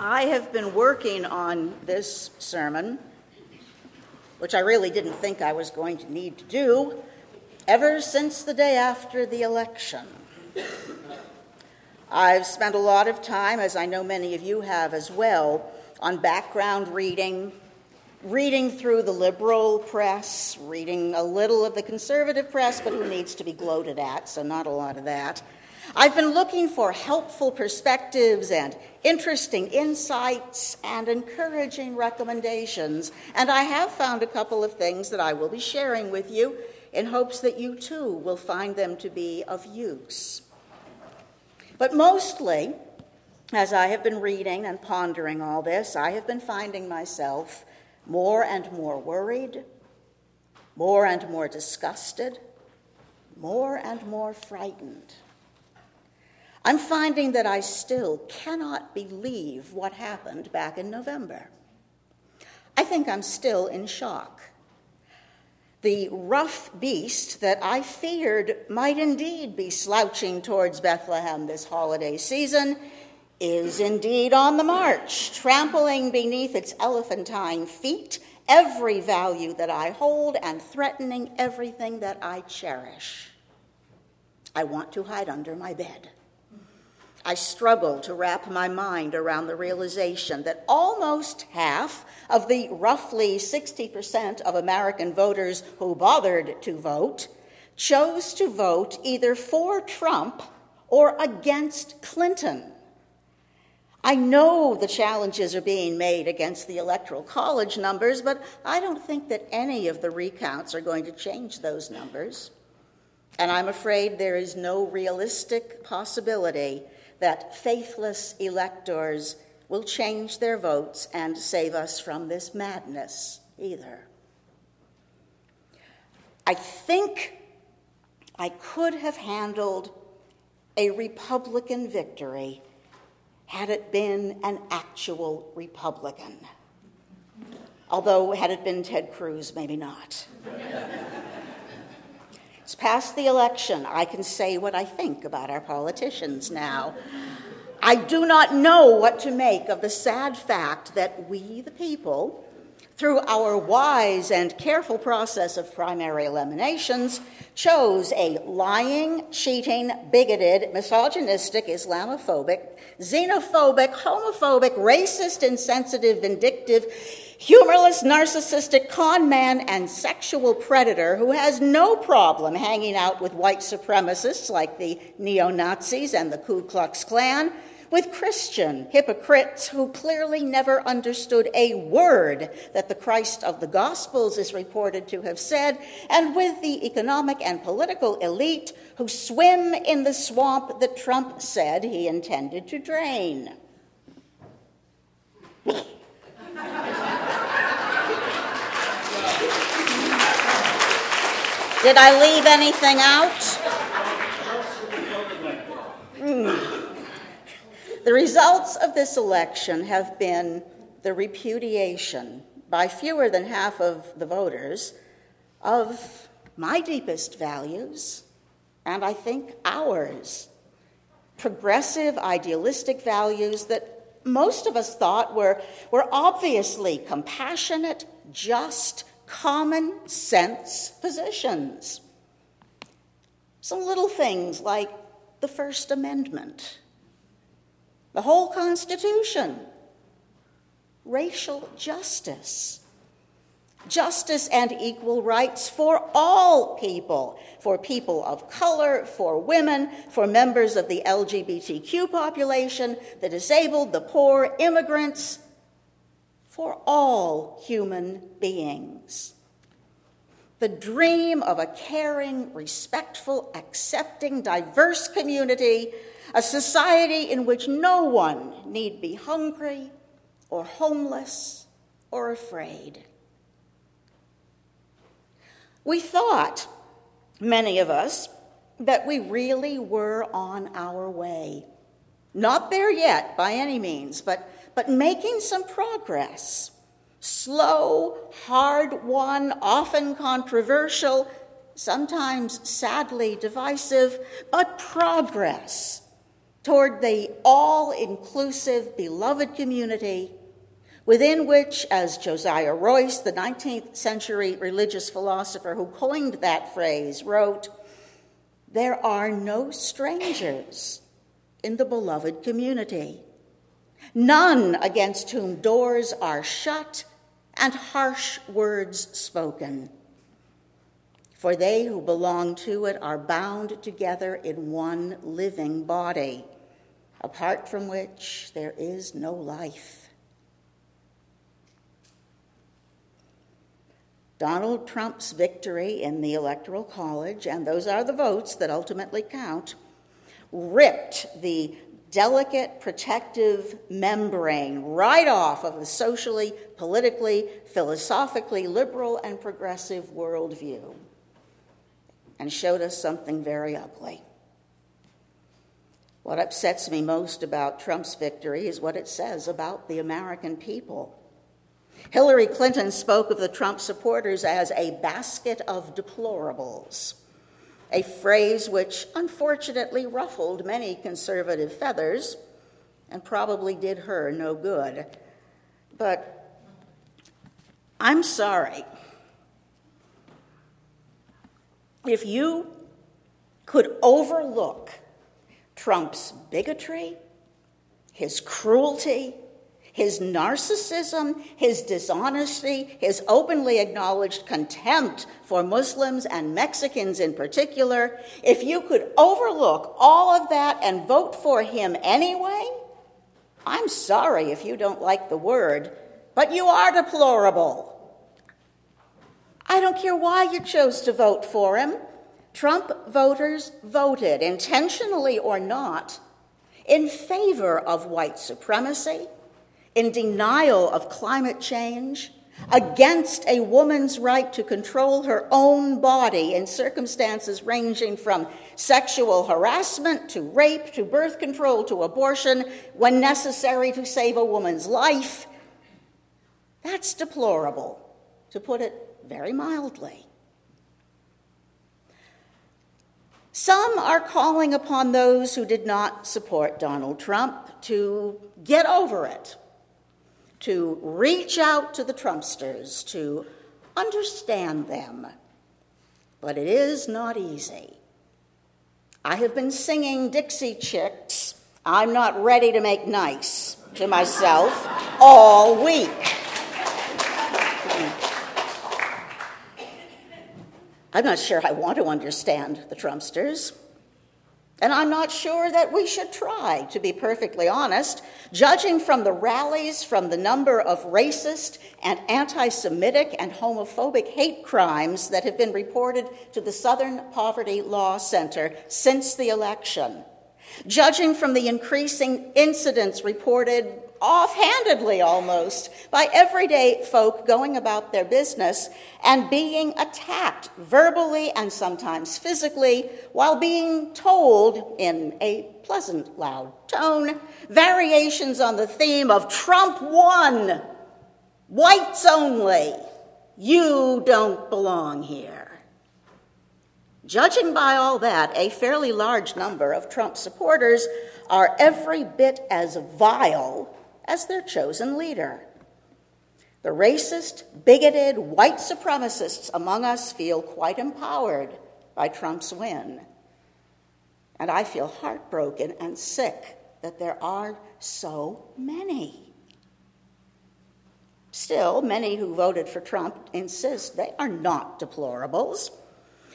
I have been working on this sermon, which I really didn't think I was going to need to do, ever since the day after the election. I've spent a lot of time, as I know many of you have as well, on background reading, reading through the liberal press, reading a little of the conservative press, but who needs to be gloated at, so not a lot of that. I've been looking for helpful perspectives and interesting insights and encouraging recommendations, and I have found a couple of things that I will be sharing with you in hopes that you too will find them to be of use. But mostly, as I have been reading and pondering all this, I have been finding myself more and more worried, more and more disgusted, more and more frightened. I'm finding that I still cannot believe what happened back in November. I think I'm still in shock. The rough beast that I feared might indeed be slouching towards Bethlehem this holiday season is indeed on the march, trampling beneath its elephantine feet every value that I hold and threatening everything that I cherish. I want to hide under my bed. I struggle to wrap my mind around the realization that almost half of the roughly 60% of American voters who bothered to vote chose to vote either for Trump or against Clinton. I know the challenges are being made against the Electoral College numbers, but I don't think that any of the recounts are going to change those numbers. And I'm afraid there is no realistic possibility that faithless electors will change their votes and save us from this madness either. I think I could have handled a Republican victory had it been an actual Republican. Although, had it been Ted Cruz, maybe not. It's past the election. I can say what I think about our politicians now. I do not know what to make of the sad fact that we, the people, through our wise and careful process of primary eliminations, chose a lying, cheating, bigoted, misogynistic, Islamophobic, xenophobic, homophobic, racist, insensitive, vindictive, humorless, narcissistic con man and sexual predator who has no problem hanging out with white supremacists like the neo Nazis and the Ku Klux Klan, with Christian hypocrites who clearly never understood a word that the Christ of the Gospels is reported to have said, and with the economic and political elite who swim in the swamp that Trump said he intended to drain. Did I leave anything out? Mm. The results of this election have been the repudiation by fewer than half of the voters of my deepest values, and I think ours. Progressive, idealistic values that most of us thought were, were obviously compassionate, just, common sense positions. Some little things like the First Amendment, the whole Constitution, racial justice, justice and equal rights for all people, for people of color, for women, for members of the LGBTQ population, the disabled, the poor, immigrants, for all human beings. The dream of a caring, respectful, accepting, diverse community, a society in which no one need be hungry or homeless or afraid. We thought, many of us, that we really were on our way. Not there yet by any means, but but making some progress. Slow, hard won, often controversial, sometimes sadly divisive, but progress toward the all inclusive, beloved community within which, as Josiah Royce, the 19th century religious philosopher who coined that phrase, wrote, There are no strangers in the beloved community, none against whom doors are shut and harsh words spoken. For they who belong to it are bound together in one living body, apart from which there is no life. Donald Trump's victory in the Electoral College, and those are the votes that ultimately count, ripped the delicate protective membrane right off of the socially, politically, philosophically liberal and progressive worldview and showed us something very ugly. What upsets me most about Trump's victory is what it says about the American people. Hillary Clinton spoke of the Trump supporters as a basket of deplorables, a phrase which unfortunately ruffled many conservative feathers and probably did her no good. But I'm sorry. If you could overlook Trump's bigotry, his cruelty, his narcissism, his dishonesty, his openly acknowledged contempt for Muslims and Mexicans in particular, if you could overlook all of that and vote for him anyway, I'm sorry if you don't like the word, but you are deplorable. I don't care why you chose to vote for him. Trump voters voted, intentionally or not, in favor of white supremacy in denial of climate change, against a woman's right to control her own body in circumstances ranging from sexual harassment to rape to birth control to abortion when necessary to save a woman's life. That's deplorable, to put it very mildly. Some are calling upon those who did not support Donald Trump to get over it to reach out to the Trumpsters, to understand them. But it is not easy. I have been singing Dixie Chicks, I'm not ready to make nice to myself all week. I'm not sure I want to understand the Trumpsters. And I'm not sure that we should try, to be perfectly honest. Judging from the rallies, from the number of racist and anti Semitic and homophobic hate crimes that have been reported to the Southern Poverty Law Center since the election, judging from the increasing incidents reported offhandedly almost by everyday folk going about their business and being attacked verbally and sometimes physically while being told in a pleasant, loud tone variations on the theme of Trump won, whites only, you don't belong here. Judging by all that, a fairly large number of Trump supporters are every bit as vile as their chosen leader. The racist, bigoted, white supremacists among us feel quite empowered by Trump's win. And I feel heartbroken and sick that there are so many. Still, many who voted for Trump insist they are not deplorables.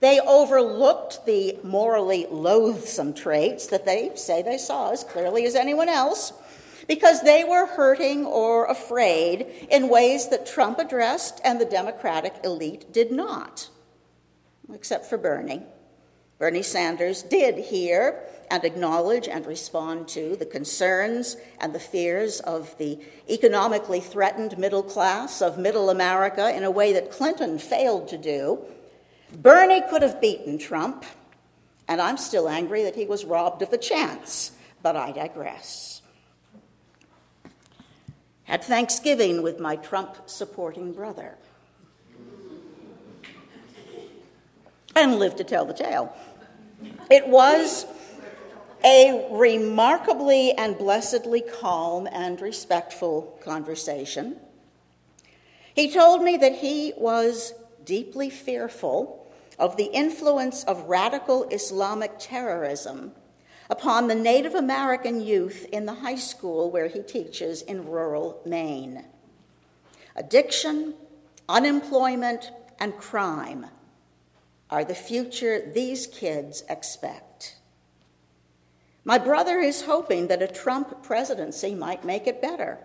They overlooked the morally loathsome traits that they say they saw as clearly as anyone else because they were hurting or afraid in ways that Trump addressed and the Democratic elite did not, except for Bernie. Bernie Sanders did hear and acknowledge and respond to the concerns and the fears of the economically threatened middle class of middle America in a way that Clinton failed to do. Bernie could have beaten Trump, and I'm still angry that he was robbed of the chance, but I digress. Had Thanksgiving with my Trump supporting brother. And lived to tell the tale. It was a remarkably and blessedly calm and respectful conversation. He told me that he was deeply fearful of the influence of radical Islamic terrorism upon the Native American youth in the high school where he teaches in rural Maine. Addiction, unemployment, and crime are the future these kids expect. My brother is hoping that a Trump presidency might make it better.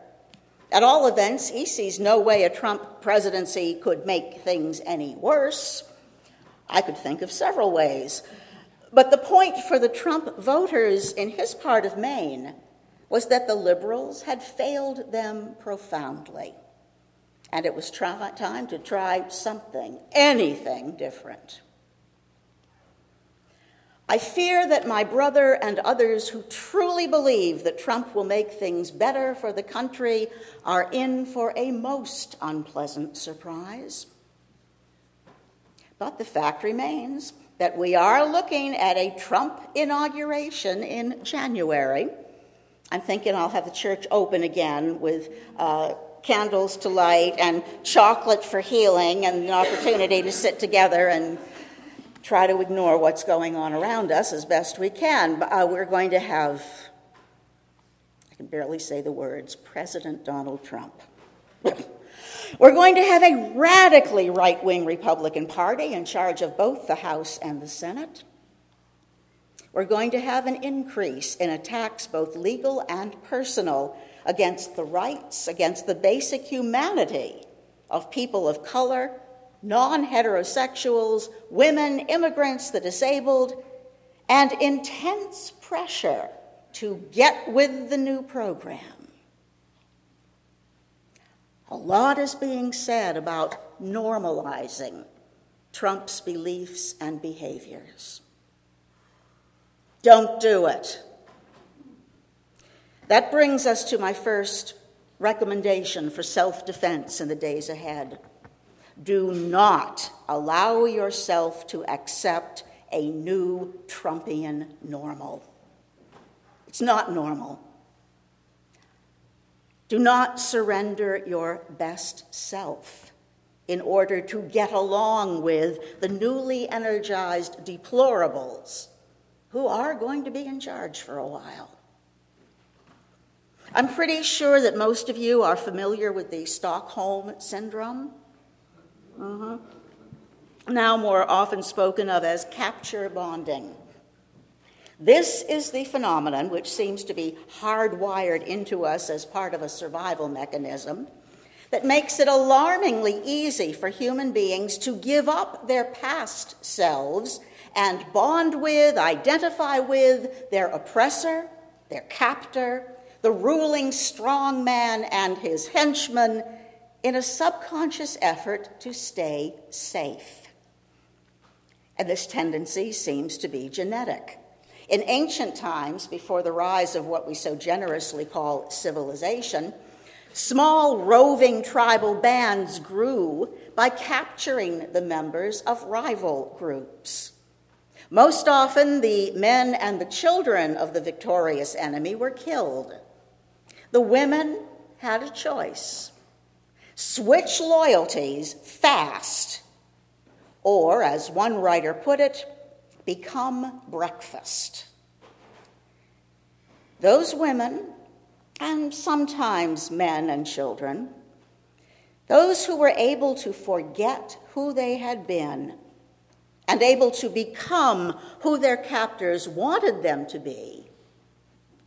At all events, he sees no way a Trump presidency could make things any worse. I could think of several ways. But the point for the Trump voters in his part of Maine was that the liberals had failed them profoundly. And it was try- time to try something, anything different. I fear that my brother and others who truly believe that Trump will make things better for the country are in for a most unpleasant surprise. But the fact remains that we are looking at a Trump inauguration in January. I'm thinking I'll have the church open again with uh, candles to light and chocolate for healing and an opportunity to sit together and try to ignore what's going on around us as best we can. Uh, we're going to have, I can barely say the words, President Donald Trump. We're going to have a radically right wing Republican Party in charge of both the House and the Senate. We're going to have an increase in attacks, both legal and personal, against the rights, against the basic humanity of people of color, non heterosexuals, women, immigrants, the disabled, and intense pressure to get with the new program. A lot is being said about normalizing Trump's beliefs and behaviors. Don't do it. That brings us to my first recommendation for self defense in the days ahead. Do not allow yourself to accept a new Trumpian normal. It's not normal. Do not surrender your best self in order to get along with the newly energized deplorables who are going to be in charge for a while. I'm pretty sure that most of you are familiar with the Stockholm Syndrome. Mm-hmm. Now, more often spoken of as capture bonding. This is the phenomenon which seems to be hardwired into us as part of a survival mechanism that makes it alarmingly easy for human beings to give up their past selves and bond with, identify with their oppressor, their captor, the ruling strong man and his henchmen in a subconscious effort to stay safe. And this tendency seems to be genetic. In ancient times, before the rise of what we so generously call civilization, small roving tribal bands grew by capturing the members of rival groups. Most often, the men and the children of the victorious enemy were killed. The women had a choice switch loyalties fast, or, as one writer put it, become breakfast. Those women, and sometimes men and children, those who were able to forget who they had been and able to become who their captors wanted them to be,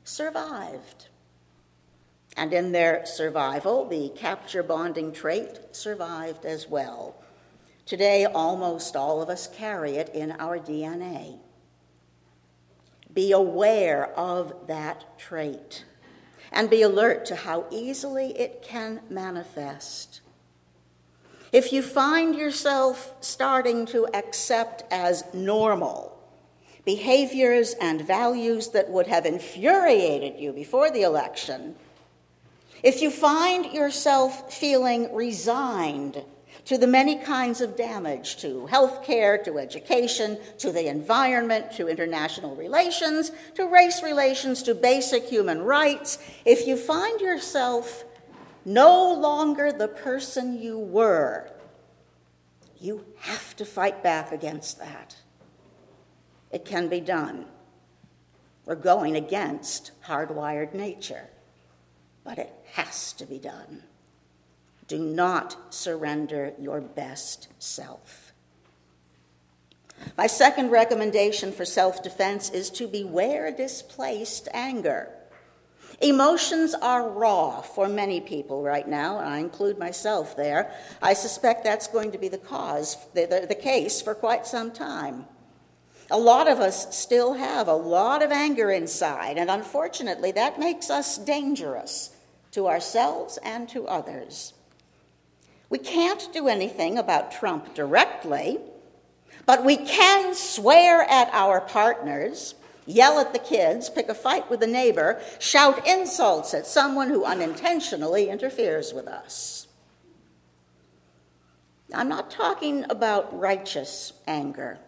survived. And in their survival, the capture bonding trait survived as well. Today, almost all of us carry it in our DNA. Be aware of that trait and be alert to how easily it can manifest. If you find yourself starting to accept as normal behaviors and values that would have infuriated you before the election, if you find yourself feeling resigned to the many kinds of damage to healthcare, to education, to the environment, to international relations, to race relations, to basic human rights, if you find yourself no longer the person you were, you have to fight back against that. It can be done. We're going against hardwired nature, but it has to be done. Do not surrender your best self. My second recommendation for self defense is to beware displaced anger. Emotions are raw for many people right now, and I include myself there. I suspect that's going to be the cause, the, the, the case for quite some time. A lot of us still have a lot of anger inside, and unfortunately, that makes us dangerous to ourselves and to others. We can't do anything about Trump directly, but we can swear at our partners, yell at the kids, pick a fight with a neighbor, shout insults at someone who unintentionally interferes with us. I'm not talking about righteous anger.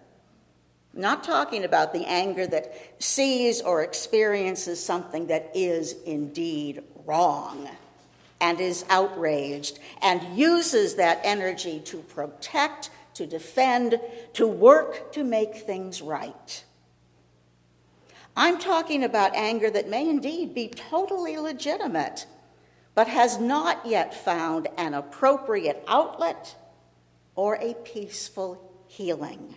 I'm not talking about the anger that sees or experiences something that is indeed wrong and is outraged and uses that energy to protect, to defend, to work to make things right. I'm talking about anger that may indeed be totally legitimate, but has not yet found an appropriate outlet or a peaceful healing.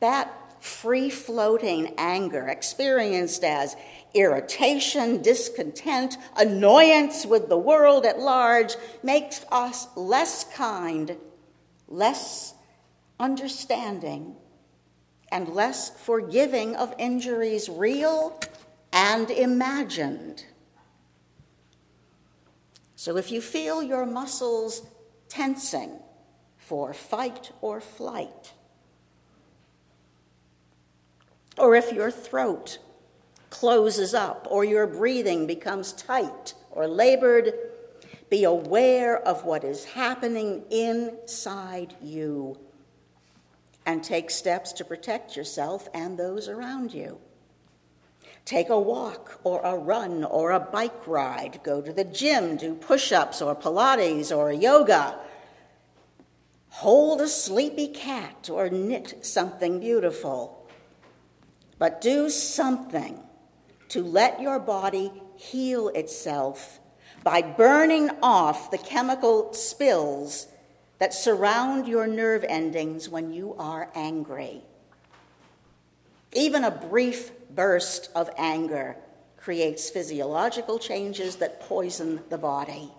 That free floating anger, experienced as irritation, discontent, annoyance with the world at large, makes us less kind, less understanding, and less forgiving of injuries real and imagined. So if you feel your muscles tensing for fight or flight, or if your throat closes up or your breathing becomes tight or labored, be aware of what is happening inside you and take steps to protect yourself and those around you. Take a walk or a run or a bike ride. Go to the gym, do push ups or Pilates or yoga. Hold a sleepy cat or knit something beautiful. But do something to let your body heal itself by burning off the chemical spills that surround your nerve endings when you are angry. Even a brief burst of anger creates physiological changes that poison the body,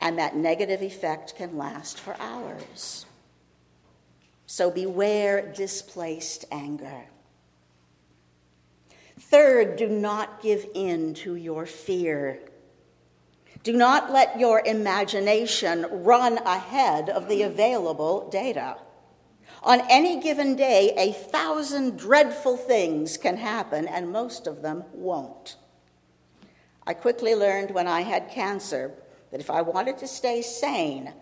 and that negative effect can last for hours. So beware displaced anger. Third, do not give in to your fear. Do not let your imagination run ahead of the available data. On any given day, a thousand dreadful things can happen, and most of them won't. I quickly learned when I had cancer that if I wanted to stay sane,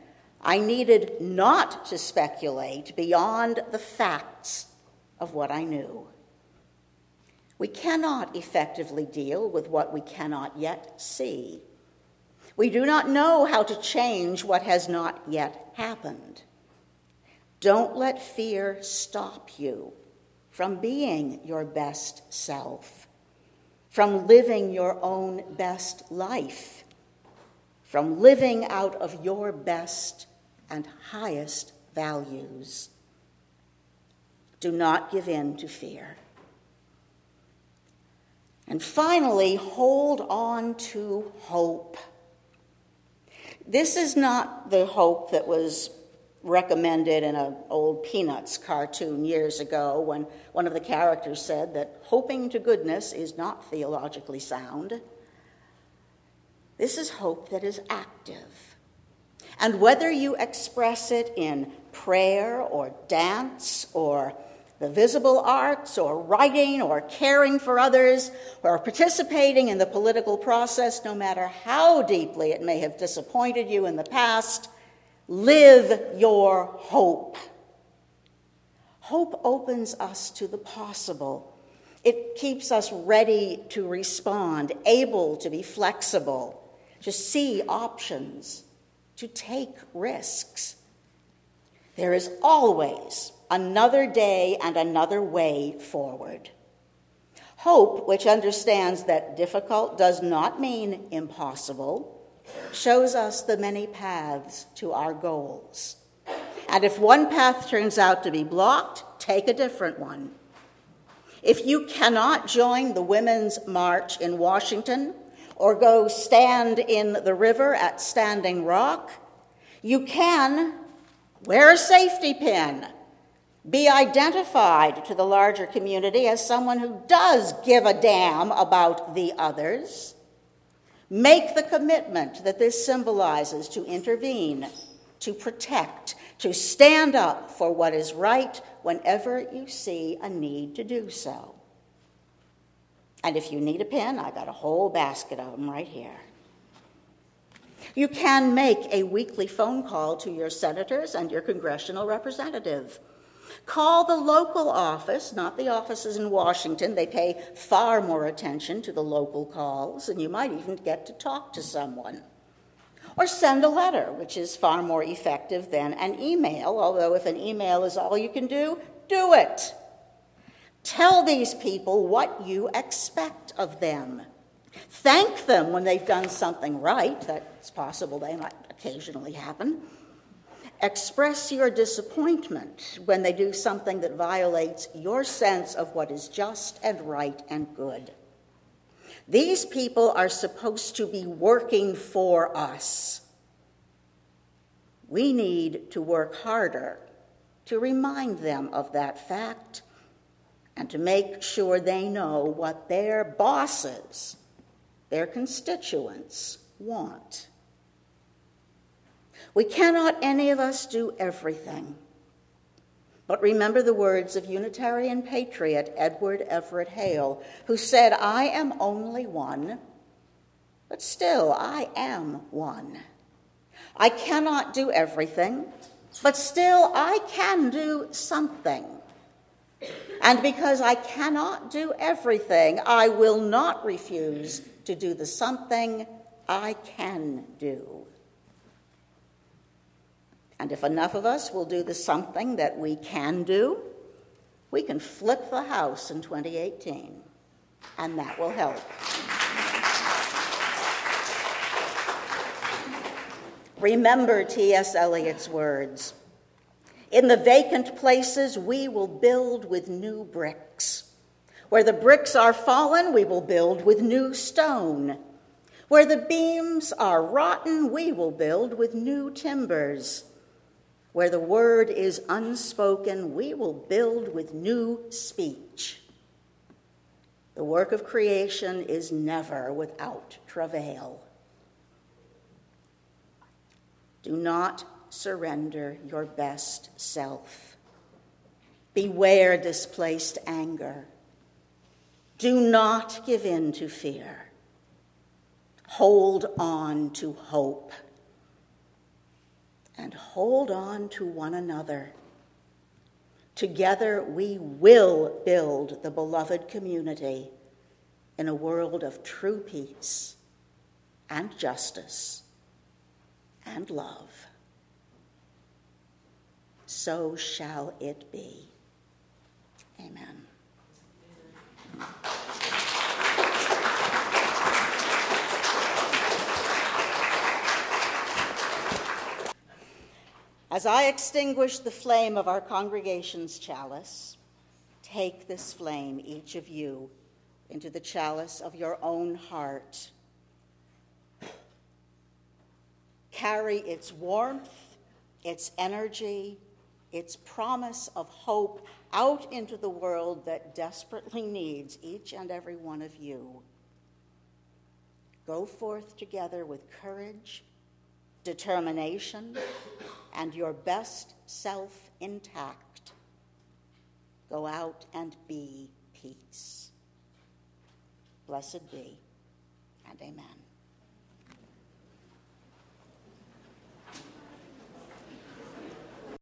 I needed not to speculate beyond the facts of what I knew. We cannot effectively deal with what we cannot yet see. We do not know how to change what has not yet happened. Don't let fear stop you from being your best self, from living your own best life, from living out of your best and highest values. Do not give in to fear. And finally, hold on to hope. This is not the hope that was recommended in an old Peanuts cartoon years ago when one of the characters said that hoping to goodness is not theologically sound. This is hope that is active. And whether you express it in prayer or dance or the visible arts, or writing, or caring for others, or participating in the political process, no matter how deeply it may have disappointed you in the past, Live your hope. Hope opens us to the possible. It keeps us ready to respond, able to be flexible, to see options, to take risks. There is always another day and another way forward. Hope, which understands that difficult does not mean impossible, shows us the many paths to our goals. And if one path turns out to be blocked, take a different one. If you cannot join the Women's March in Washington or go stand in the river at Standing Rock, you can wear a safety pin, be identified to the larger community as someone who does give a damn about the others Make the commitment that this symbolizes to intervene, to protect, to stand up for what is right whenever you see a need to do so. And if you need a pen, I got a whole basket of them right here. You can make a weekly phone call to your senators and your congressional representative. Call the local office, not the offices in Washington. They pay far more attention to the local calls, and you might even get to talk to someone. Or send a letter, which is far more effective than an email, although if an email is all you can do, do it. Tell these people what you expect of them. Thank them when they've done something right. That's possible, they might occasionally happen. Express your disappointment when they do something that violates your sense of what is just and right and good. These people are supposed to be working for us. We need to work harder to remind them of that fact and to make sure they know what their bosses, their constituents, want. We cannot, any of us, do everything. But remember the words of Unitarian patriot Edward Everett Hale, who said, I am only one, but still I am one. I cannot do everything, but still I can do something. And because I cannot do everything, I will not refuse to do the something I can do. And if enough of us will do the something that we can do, we can flip the House in 2018, and that will help. Remember T.S. Eliot's words In the vacant places, we will build with new bricks. Where the bricks are fallen, we will build with new stone. Where the beams are rotten, we will build with new timbers. Where the word is unspoken, we will build with new speech. The work of creation is never without travail. Do not surrender your best self. Beware displaced anger. Do not give in to fear. Hold on to hope and hold on to one another. Together, we will build the beloved community in a world of true peace and justice and love. So shall it be. Amen. As I extinguish the flame of our congregation's chalice, take this flame, each of you, into the chalice of your own heart. Carry its warmth, its energy, its promise of hope out into the world that desperately needs each and every one of you. Go forth together with courage, determination, and your best self intact. Go out and be peace. Blessed be, and amen.